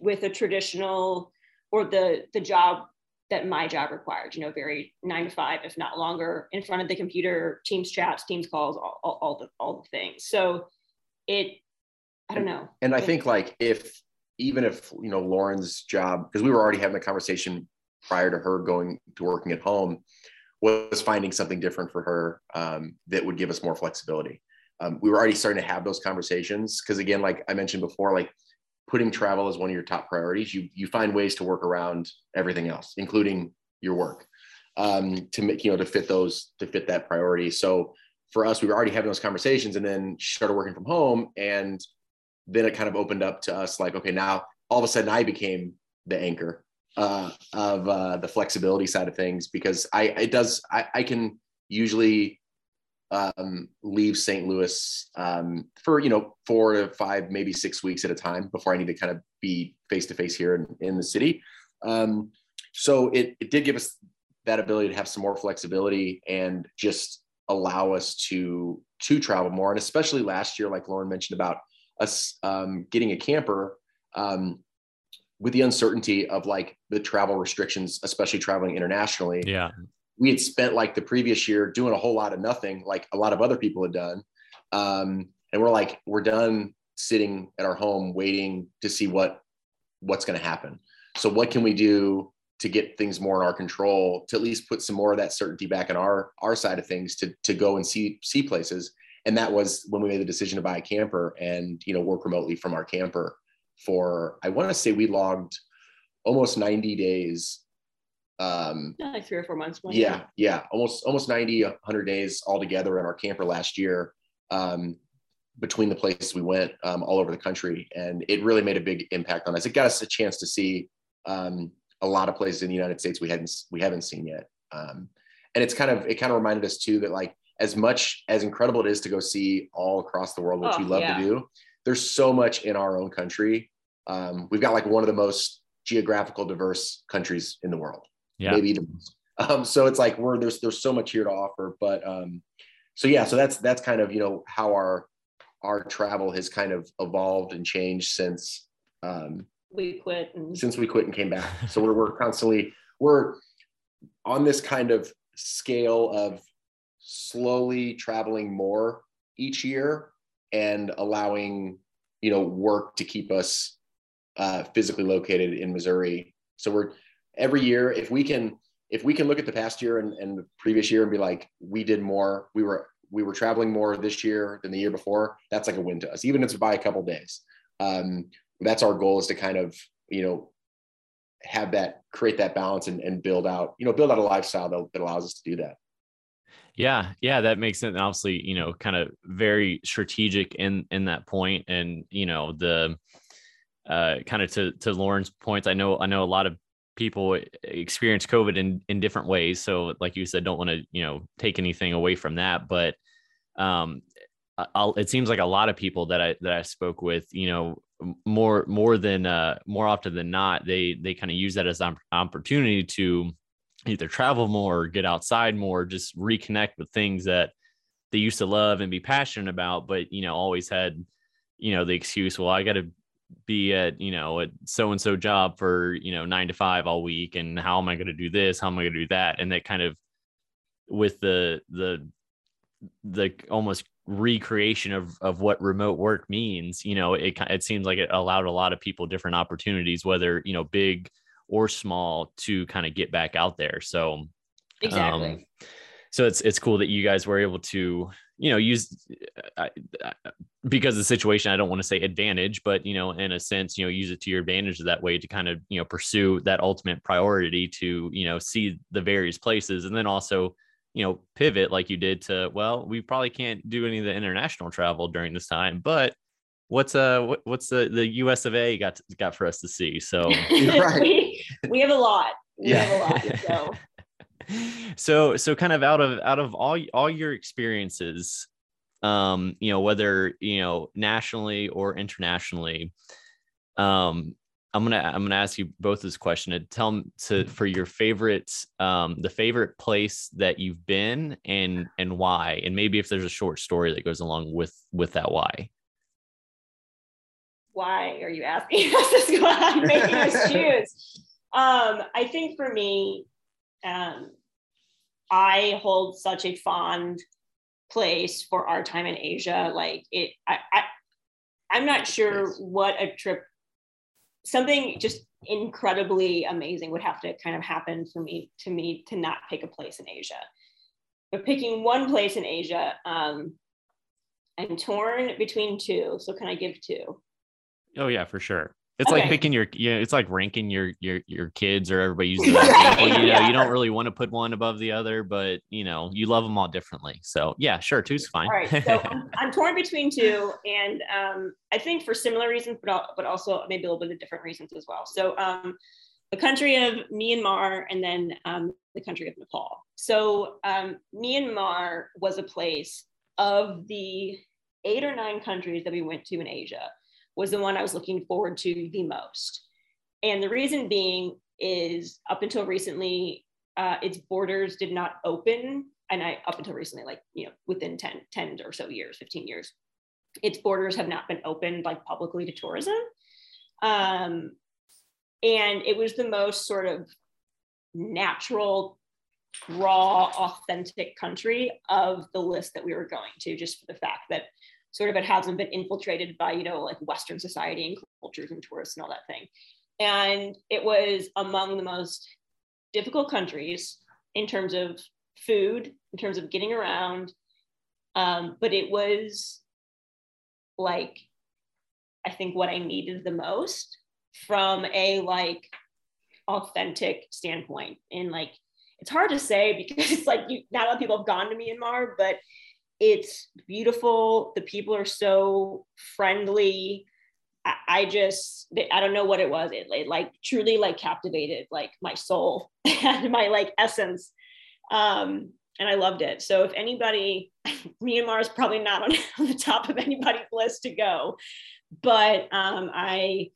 with a traditional or the the job that my job required, you know, very nine to five, if not longer, in front of the computer, Teams chats, Teams calls, all, all, all the all the things. So it, I don't know. And I think like if even if you know Lauren's job, because we were already having a conversation prior to her going to working at home, was finding something different for her um, that would give us more flexibility. Um, we were already starting to have those conversations because again, like I mentioned before, like putting travel as one of your top priorities, you you find ways to work around everything else, including your work, um, to make you know to fit those to fit that priority. So for us, we were already having those conversations, and then she started working from home, and then it kind of opened up to us like, okay, now all of a sudden I became the anchor uh, of uh, the flexibility side of things because I it does I, I can usually um, leave St. Louis um, for you know four to five, maybe six weeks at a time before I need to kind of be face to face here in, in the city. Um, so it, it did give us that ability to have some more flexibility and just allow us to to travel more. And especially last year, like Lauren mentioned about us um, getting a camper um, with the uncertainty of like the travel restrictions, especially traveling internationally. Yeah we had spent like the previous year doing a whole lot of nothing, like a lot of other people had done. Um, and we're like, we're done sitting at our home waiting to see what what's going to happen. So what can we do to get things more in our control to at least put some more of that certainty back in our our side of things to to go and see see places. And that was when we made the decision to buy a camper and you know work remotely from our camper for I want to say we logged almost 90 days um, yeah, like three or four months. Yeah, yeah, almost almost 90, 100 days altogether in our camper last year um, between the places we went um, all over the country, and it really made a big impact on us. It got us a chance to see um, a lot of places in the United States we hadn't we haven't seen yet, um, and it's kind of it kind of reminded us too that like as much as incredible it is to go see all across the world, which oh, we love yeah. to do, there's so much in our own country. Um, we've got like one of the most geographical diverse countries in the world yeah. maybe the most. Um, so it's like we're there's there's so much here to offer, but um, so yeah, so that's that's kind of you know how our our travel has kind of evolved and changed since um, we quit and- since we quit and came back. So we're we're constantly we're on this kind of scale of slowly traveling more each year and allowing you know work to keep us uh, physically located in Missouri. So we're every year, if we can, if we can look at the past year and, and the previous year and be like, we did more, we were we were traveling more this year than the year before. That's like a win to us, even if it's by a couple days. Um, that's our goal is to kind of you know have that create that balance and, and build out you know build out a lifestyle that, that allows us to do that yeah yeah that makes sense obviously you know kind of very strategic in in that point and you know the uh kind of to to lauren's points i know i know a lot of people experience COVID in in different ways. So, like you said, don't want to you know take anything away from that, but um, I'll, it seems like a lot of people that I that I spoke with, you know, more more than uh, more often than not, they they kind of use that as an opportunity to either travel more, or get outside more, just reconnect with things that they used to love and be passionate about, but you know, always had you know the excuse, well, I got to be at you know at so and so job for you know nine to five all week and how am i going to do this? How am i going to do that? And that kind of with the the the almost recreation of of what remote work means you know it it seems like it allowed a lot of people different opportunities whether you know big or small to kind of get back out there. So exactly. um, so it's it's cool that you guys were able to you know use uh, because of the situation i don't want to say advantage but you know in a sense you know use it to your advantage that way to kind of you know pursue that ultimate priority to you know see the various places and then also you know pivot like you did to well we probably can't do any of the international travel during this time but what's uh what, what's the the us of a got got for us to see so (laughs) right. (laughs) we, we have a lot we yeah. have a lot so (laughs) (laughs) so so kind of out of out of all all your experiences um you know whether you know nationally or internationally um i'm gonna i'm gonna ask you both this question to tell them to for your favorite um the favorite place that you've been and and why and maybe if there's a short story that goes along with with that why. Why are you asking (laughs) us this making us (laughs) choose. Um i think for me um I hold such a fond place for our time in Asia. Like it, I, I I'm not sure what a trip, something just incredibly amazing would have to kind of happen for me to me to not pick a place in Asia. But picking one place in Asia, um, I'm torn between two. So can I give two? Oh yeah, for sure. It's okay. like picking your yeah, it's like ranking your your your kids or everybody uses (laughs) that example. You know, yeah. you don't really want to put one above the other, but you know, you love them all differently. So yeah, sure, two's fine. All right. So I'm, I'm, torn between two, and um, I think for similar reasons, but but also maybe a little bit of different reasons as well. So um, the country of Myanmar and then um, the country of Nepal. So um, Myanmar was a place of the eight or nine countries that we went to in Asia was the one I was looking forward to the most. And the reason being is up until recently, uh, its borders did not open. And I, up until recently, like, you know, within 10, 10 or so years, 15 years, its borders have not been opened like publicly to tourism. Um, and it was the most sort of natural raw authentic country of the list that we were going to just for the fact that sort of it hasn't been infiltrated by you know like western society and cultures and tourists and all that thing. And it was among the most difficult countries in terms of food in terms of getting around. Um, but it was like i think what i needed the most from a like authentic standpoint. And like it's hard to say because (laughs) it's like you not a lot of people have gone to Myanmar, but it's beautiful. The people are so friendly. I, I just I don't know what it was. It, it, like truly like captivated like my soul (laughs) and my like essence. Um, and I loved it. So if anybody, (laughs) Myanmar is probably not on, (laughs) on the top of anybody's list to go, but um, I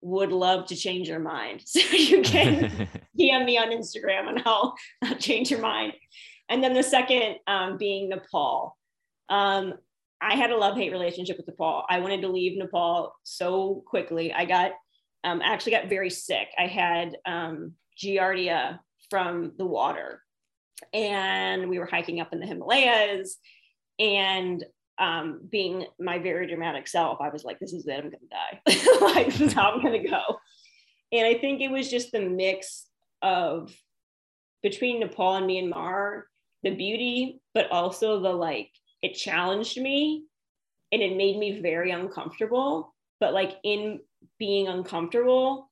would love to change your mind. So you can DM me on Instagram and I'll, I'll, change your mind. And then the second um, being Nepal. Um, I had a love hate relationship with Nepal. I wanted to leave Nepal so quickly. I got um, I actually got very sick. I had um, giardia from the water, and we were hiking up in the Himalayas, and um, being my very dramatic self, I was like, this is it, I'm gonna die. (laughs) like, this is how I'm gonna go. And I think it was just the mix of between Nepal and Myanmar, the beauty, but also the like, it challenged me and it made me very uncomfortable. But like in being uncomfortable,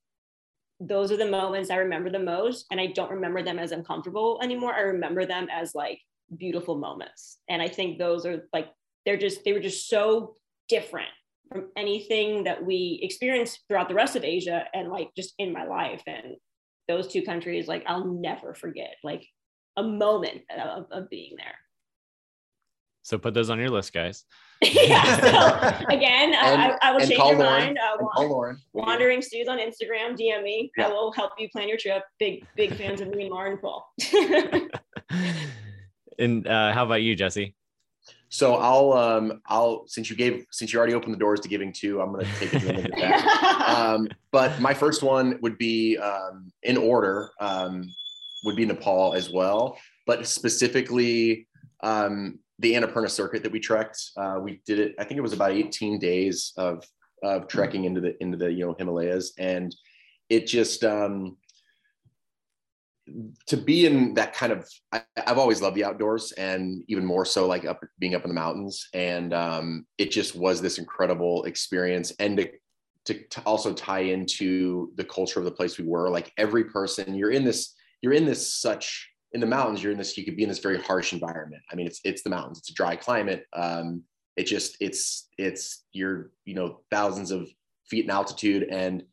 those are the moments I remember the most. And I don't remember them as uncomfortable anymore. I remember them as like beautiful moments. And I think those are like they're just they were just so different from anything that we experienced throughout the rest of Asia and like just in my life. And those two countries, like I'll never forget, like a moment of, of being there. So put those on your list, guys. yeah. (laughs) So again, and, I, I, will change your Lauren, mind. Uh, call Lauren. Wandering Stews on Instagram, DM me. Yeah. I will help you plan your trip. Big, big (laughs) fans of me and Lauren Paul. (laughs) and uh, how about you, Jesse? So I'll um I'll since you gave since you already opened the doors to giving two, I'm gonna take advantage of that. Um, but my first one would be um, in order um, would be Nepal as well, but specifically um, the Annapurna circuit that we trekked. Uh, we did it. I think it was about 18 days of of trekking into the into the you know Himalayas, and it just um, to be in that kind of I, have always loved the outdoors and even more so like up being up in the mountains and um, it just was this incredible experience and to, to, to also tie into the culture of the place we were like every person you're in this you're in this such in the mountains you're in this you could be in this very harsh environment. I mean it's it's the mountains. It's a dry climate. Um, it just it's it's you're you know thousands of feet in altitude and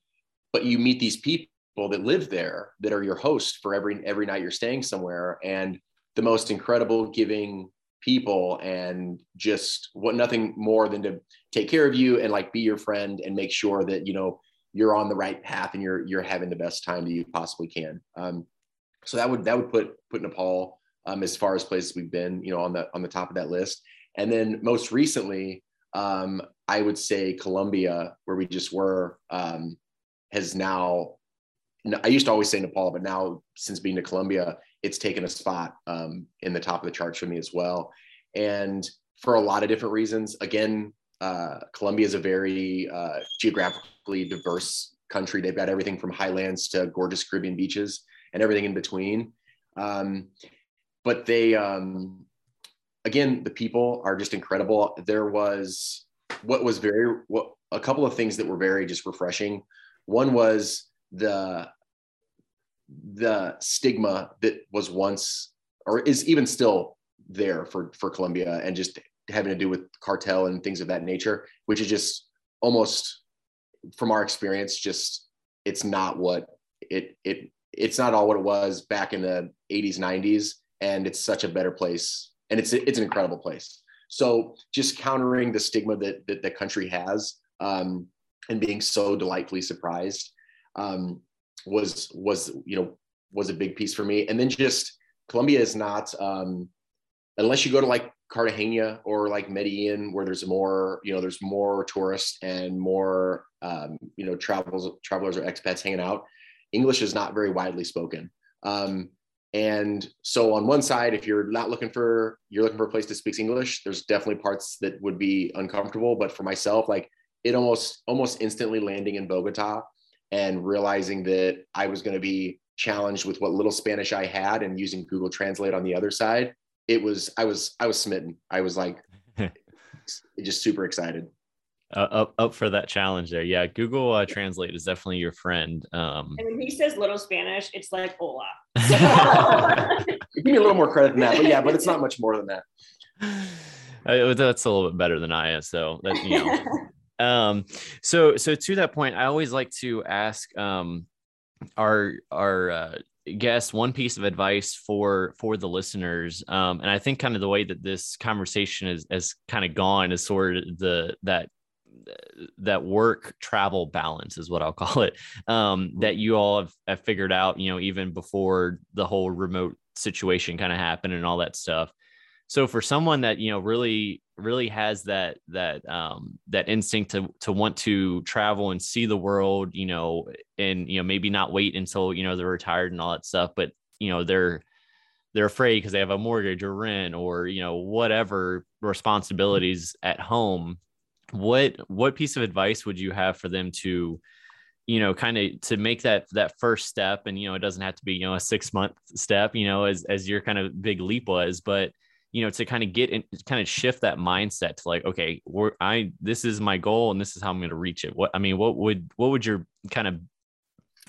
but you meet these people that live there that are your host for every every night you're staying somewhere. And the most incredible giving people and just what nothing more than to take care of you and like be your friend and make sure that you know you're on the right path and you're you're having the best time that you possibly can. Um, so that would that would put put nepal um, as far as places we've been you know on the on the top of that list and then most recently um, i would say colombia where we just were um, has now I used to always say Nepal, but now since being to Colombia, it's taken a spot um, in the top of the charts for me as well. And for a lot of different reasons, again, uh, Colombia is a very uh, geographically diverse country. They've got everything from highlands to gorgeous Caribbean beaches and everything in between. Um, but they, um, again, the people are just incredible. There was what was very, what a couple of things that were very just refreshing. One was the the stigma that was once or is even still there for for Colombia and just having to do with cartel and things of that nature, which is just almost from our experience, just it's not what it it it's not all what it was back in the 80s 90s and it's such a better place and it's it's an incredible place so just countering the stigma that that the country has um, and being so delightfully surprised um, was was you know was a big piece for me and then just colombia is not um, unless you go to like Cartagena or like Medellin, where there's more, you know, there's more tourists and more, um, you know, travels, travelers or expats hanging out. English is not very widely spoken. Um, and so on one side, if you're not looking for, you're looking for a place that speaks English, there's definitely parts that would be uncomfortable. But for myself, like it almost, almost instantly landing in Bogota and realizing that I was going to be challenged with what little Spanish I had and using Google Translate on the other side it was I was I was smitten. I was like (laughs) just super excited. Uh, up up for that challenge there. Yeah, Google uh, Translate is definitely your friend. Um, and when he says little Spanish, it's like hola. (laughs) (laughs) Give me a little more credit than that, but yeah, but it's not much more than that. (laughs) Uh, that's a little bit better than I am. So that you know. um, so so to that point, I always like to ask um our our uh, guess one piece of advice for for the listeners um, and i think kind of the way that this conversation is has kind of gone is sort of the that that work travel balance is what i'll (laughs) call it um, that you all have, have figured out you know even before the whole remote situation kind of happened and all that stuff. So for someone that you know really really has that that um that instinct to to want to travel and see the world you know and you know maybe not wait until you know they're retired and all that stuff but you know they're they're afraid because they have a mortgage or rent or you know whatever responsibilities at home what what piece of advice would you have for them to you know kind of to make that that first step? And you know it doesn't have to be you know a 6 month step you know as as your kind of big leap was but you know to kind of get in kind of shift that mindset to like okay we're i this is my goal and this is how i'm going to reach it. What i mean what would what would your kind of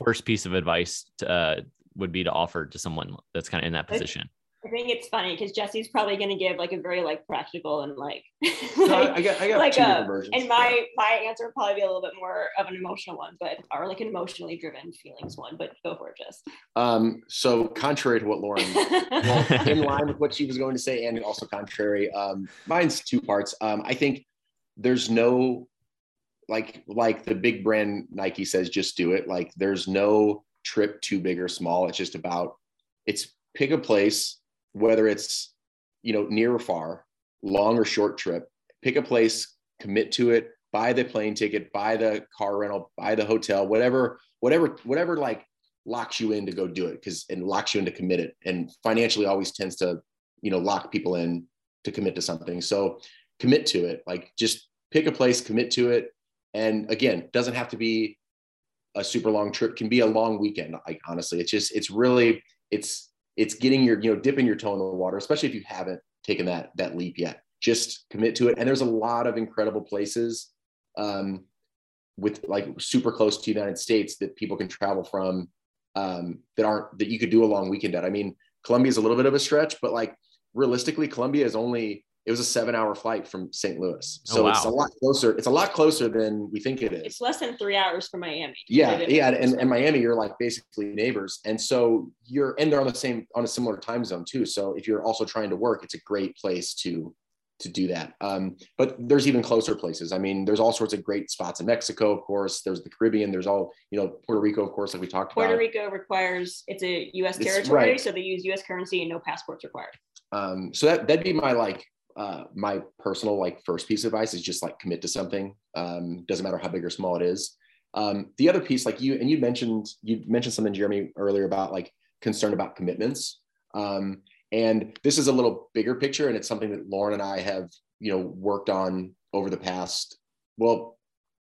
first piece of advice to, uh, would be to offer to someone that's kind of in that position I think it's funny because Jesse's probably going to give like a very like practical and like, (laughs) like I got, I got like a, versions. And my my answer would probably be a little bit more of an emotional one, but or like an emotionally driven feelings one. But go for it, Jess. Um, so contrary to what Lauren, (laughs) well, in line with what she was going to say, and also contrary, um, mine's two parts. Um, I think there's no like like the big brand Nike says, just do it. Like there's no trip too big or small. It's just about it's pick a place whether it's you know near or far long or short trip pick a place commit to it buy the plane ticket buy the car rental buy the hotel whatever whatever whatever like locks you in to go do it because and locks you in to commit it and financially always tends to you know lock people in to commit to something. So commit to it like just pick a place commit to it and again doesn't have to be a super long trip can be a long weekend like honestly it's just it's really it's it's getting your you know dipping your toe in the water especially if you haven't taken that that leap yet. Just commit to it. And there's a lot of incredible places um, with like super close to the united states that people can travel from um, that aren't that you could do a long weekend at. I mean colombia is a little bit of a stretch but like realistically colombia is only it was a seven hour flight from St. Louis. Oh, so oh, wow. it's a lot closer. It's a lot closer than we think it is. It's less than three hours from Miami. Yeah. Yeah. And, and Miami, you're like basically neighbors. And so you're, and they're on the same, on a similar time zone too. So if you're also trying to work, it's a great place to, to do that. Um, but there's even closer places. I mean, there's all sorts of great spots in Mexico, of course. There's the Caribbean. There's all, you know, Puerto Rico, of course, like we talked Puerto about. Puerto Rico requires, it's a U.S. territory. Right. So they use U.S. currency and no passports required. Um, so that, that'd be my like uh, my personal like first piece of advice is just like commit to something. Um, doesn't matter how big or small it is. Um, the other piece, like you and you mentioned, you mentioned something, Jeremy, earlier about like concern about commitments. Um, and this is a little bigger picture, and it's something that Lauren and I have, you know, worked on over the past, well,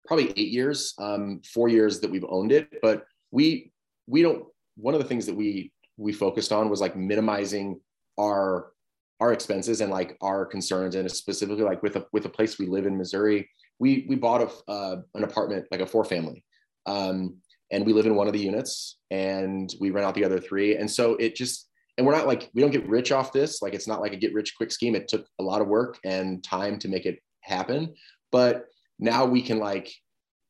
probably eight years, um, four years that we've owned it. But we we don't. One of the things that we we focused on was like minimizing our our expenses and like our concerns and specifically like with a with a place we live in missouri we we bought a uh, an apartment like a four family um, and we live in one of the units and we rent out the other three and so it just and we're not like we don't get rich off this like it's not like a get rich quick scheme it took a lot of work and time to make it happen but now we can like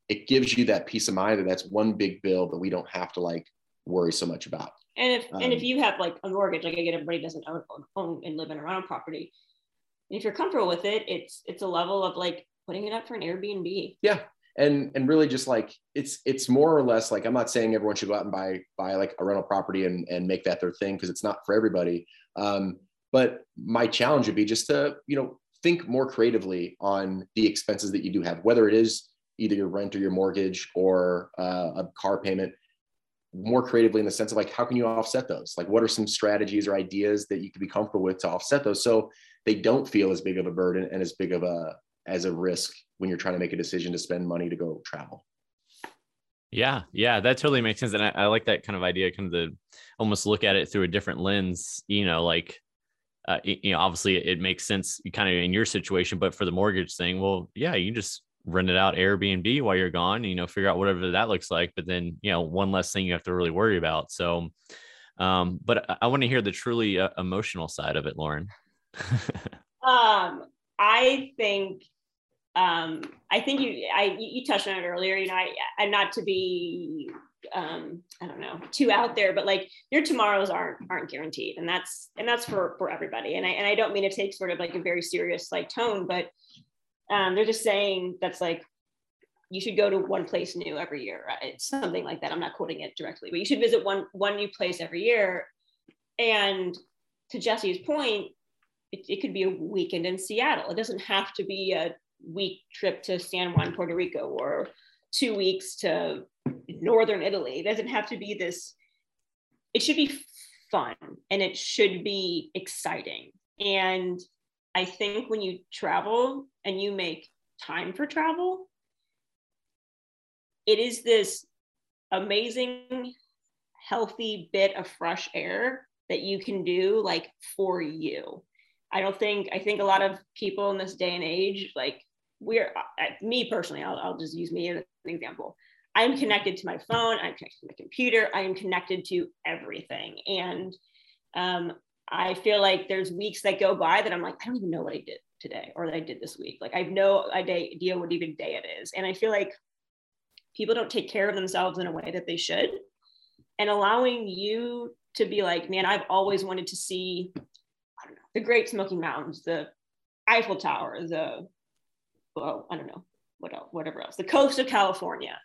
it gives you that peace of mind that that's one big bill that we don't have to like worry so much about. And if um, and if you have like a mortgage, like I get everybody doesn't own, own and live in a rental property. And if you're comfortable with it, it's it's a level of like putting it up for an Airbnb. Yeah. And and really just like it's it's more or less like I'm not saying everyone should go out and buy buy like a rental property and, and make that their thing because it's not for everybody. Um, but my challenge would be just to, you know, think more creatively on the expenses that you do have, whether it is either your rent or your mortgage or uh, a car payment more creatively in the sense of like how can you offset those? Like what are some strategies or ideas that you could be comfortable with to offset those so they don't feel as big of a burden and as big of a as a risk when you're trying to make a decision to spend money to go travel? Yeah yeah that totally makes sense and I, I like that kind of idea kind of the almost look at it through a different lens you know like uh, you know obviously it makes sense kind of in your situation but for the mortgage thing well yeah you just rent it out Airbnb while you're gone, you know, figure out whatever that looks like. But then, you know, one less thing you have to really worry about. So, um, but I, I want to hear the truly uh, emotional side of it, Lauren. (laughs) um, I think, um, I think you, I, you touched on it earlier, you know, I, I'm not to be, um, I don't know, too out there, but like your tomorrows aren't, aren't guaranteed. And that's, and that's for, for everybody. And I, and I don't mean to take sort of like a very serious like tone, but um, they're just saying that's like you should go to one place new every year. Right? Something like that. I'm not quoting it directly, but you should visit one one new place every year. And to Jesse's point, it, it could be a weekend in Seattle. It doesn't have to be a week trip to San Juan, Puerto Rico, or two weeks to northern Italy. It doesn't have to be this. It should be fun and it should be exciting. And I think when you travel and you make time for travel, it is this amazing, healthy bit of fresh air that you can do like for you. I don't think, I think a lot of people in this day and age, like we're, me personally, I'll, I'll just use me as an example. I'm connected to my phone, I'm connected to my computer, I am connected to everything. And um, I feel like there's weeks that go by that I'm like, I don't even know what I did today or that I did this week. Like I have no idea what even day it is. And I feel like people don't take care of themselves in a way that they should. And allowing you to be like, man, I've always wanted to see, I don't know, the Great Smoky Mountains, the Eiffel Tower, the, well, I don't know, what else, whatever else, the coast of California.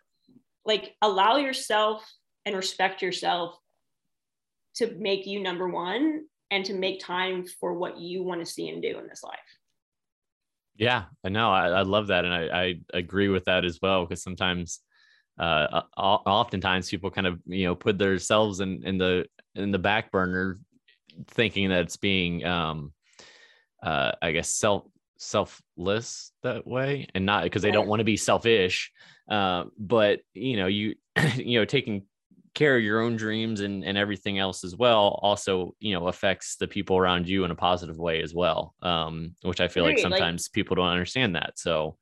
Like allow yourself and respect yourself to make you number one and to make time for what you want to see and do in this life. Yeah, I know. I, I love that. And I, I agree with that as well. Because sometimes, uh, oftentimes people kind of, you know, put themselves in, in the, in the back burner thinking that it's being, um, uh, I guess, self, selfless that way and not because they don't want to be selfish. Uh, but you know, you, (clears throat) you know, taking care of your own dreams and, and everything else as well also you know affects the people around you in a positive way as well um, which i feel like sometimes like, people don't understand that so.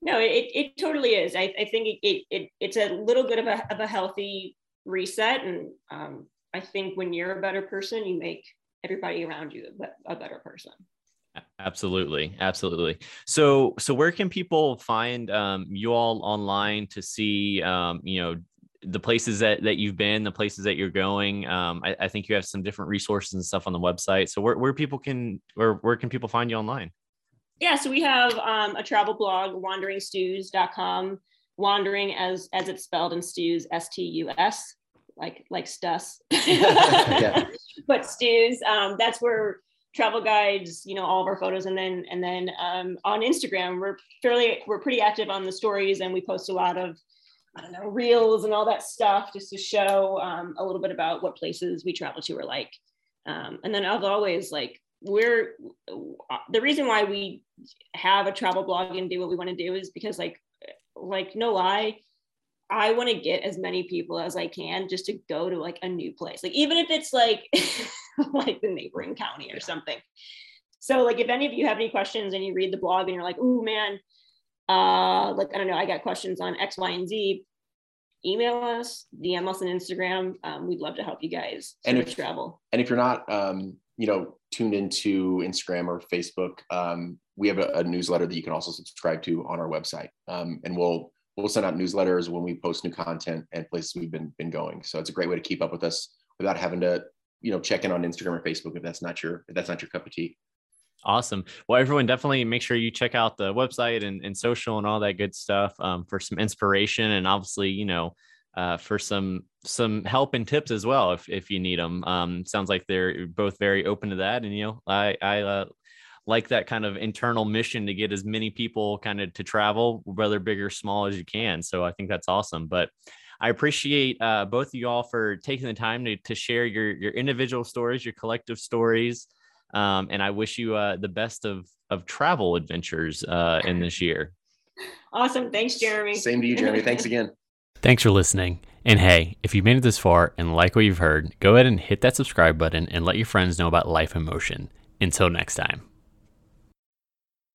No it, it totally is. I, I think it, it, it, it's a little bit of a, of a healthy reset and um, i think when you're a better person you make everybody around you a, a better person. Absolutely absolutely. So so where can people find um, you all online to see um, you know the places that, that you've been, the places that you're going. Um, I, I, think you have some different resources and stuff on the website. So where, where people can, where, where can people find you online? Yeah, so we have um, a travel blog, wanderingstews.com, wandering as, as it's spelled in stews, S-T-U-S, like, like stus, (laughs) (laughs) but stews. Um, that's where travel guides, you know, all of our photos. And then, and then um, on Instagram, we're fairly, we're pretty active on the stories and we post a lot of I don't know, reels and all that stuff just to show um, a little bit about what places we travel to are like. Um, and then as always, like we're the reason why we have a travel blog and do what we want to do is because like like no lie I want to get as many people as I can just to go to like a new place. Like even if it's like (laughs) like the neighboring county or something. So like if any of you have any questions and you read the blog and you're like, oh man, uh, like, I don't know, I got questions on X, Y, and Z, email us, DM us on Instagram. Um, we'd love to help you guys and if, travel. And if you're not, um, you know, tuned into Instagram or Facebook, um, we have a, a, newsletter that you can also subscribe to on our website. Um, and we'll, we'll send out newsletters when we post new content and places we've been been going. So it's a great way to keep up with us without having to, you know, check in on Instagram or Facebook if that's not your if that's not your cup of tea. Awesome. Well, everyone, definitely make sure you check out the website and, and social and all that good stuff um, for some inspiration and obviously, you know, uh, for some some help and tips as well if if you need them. Um, sounds like they're both very open to that, and you know, I I uh, like that kind of internal mission to get as many people kind of to travel, whether big or small as you can. So I think that's awesome. But I appreciate uh, both of you all for taking the time to, to share your your individual stories, your collective stories, um, and I wish you uh, the best of of travel adventures uh, in this year. (laughs) Awesome, thanks, Jeremy. Same to you, Jeremy. Thanks (laughs) again. Thanks for listening. And hey, if you made it this far and like what you've heard, go ahead and hit that subscribe button and let your friends know about Life in Motion. Until next time.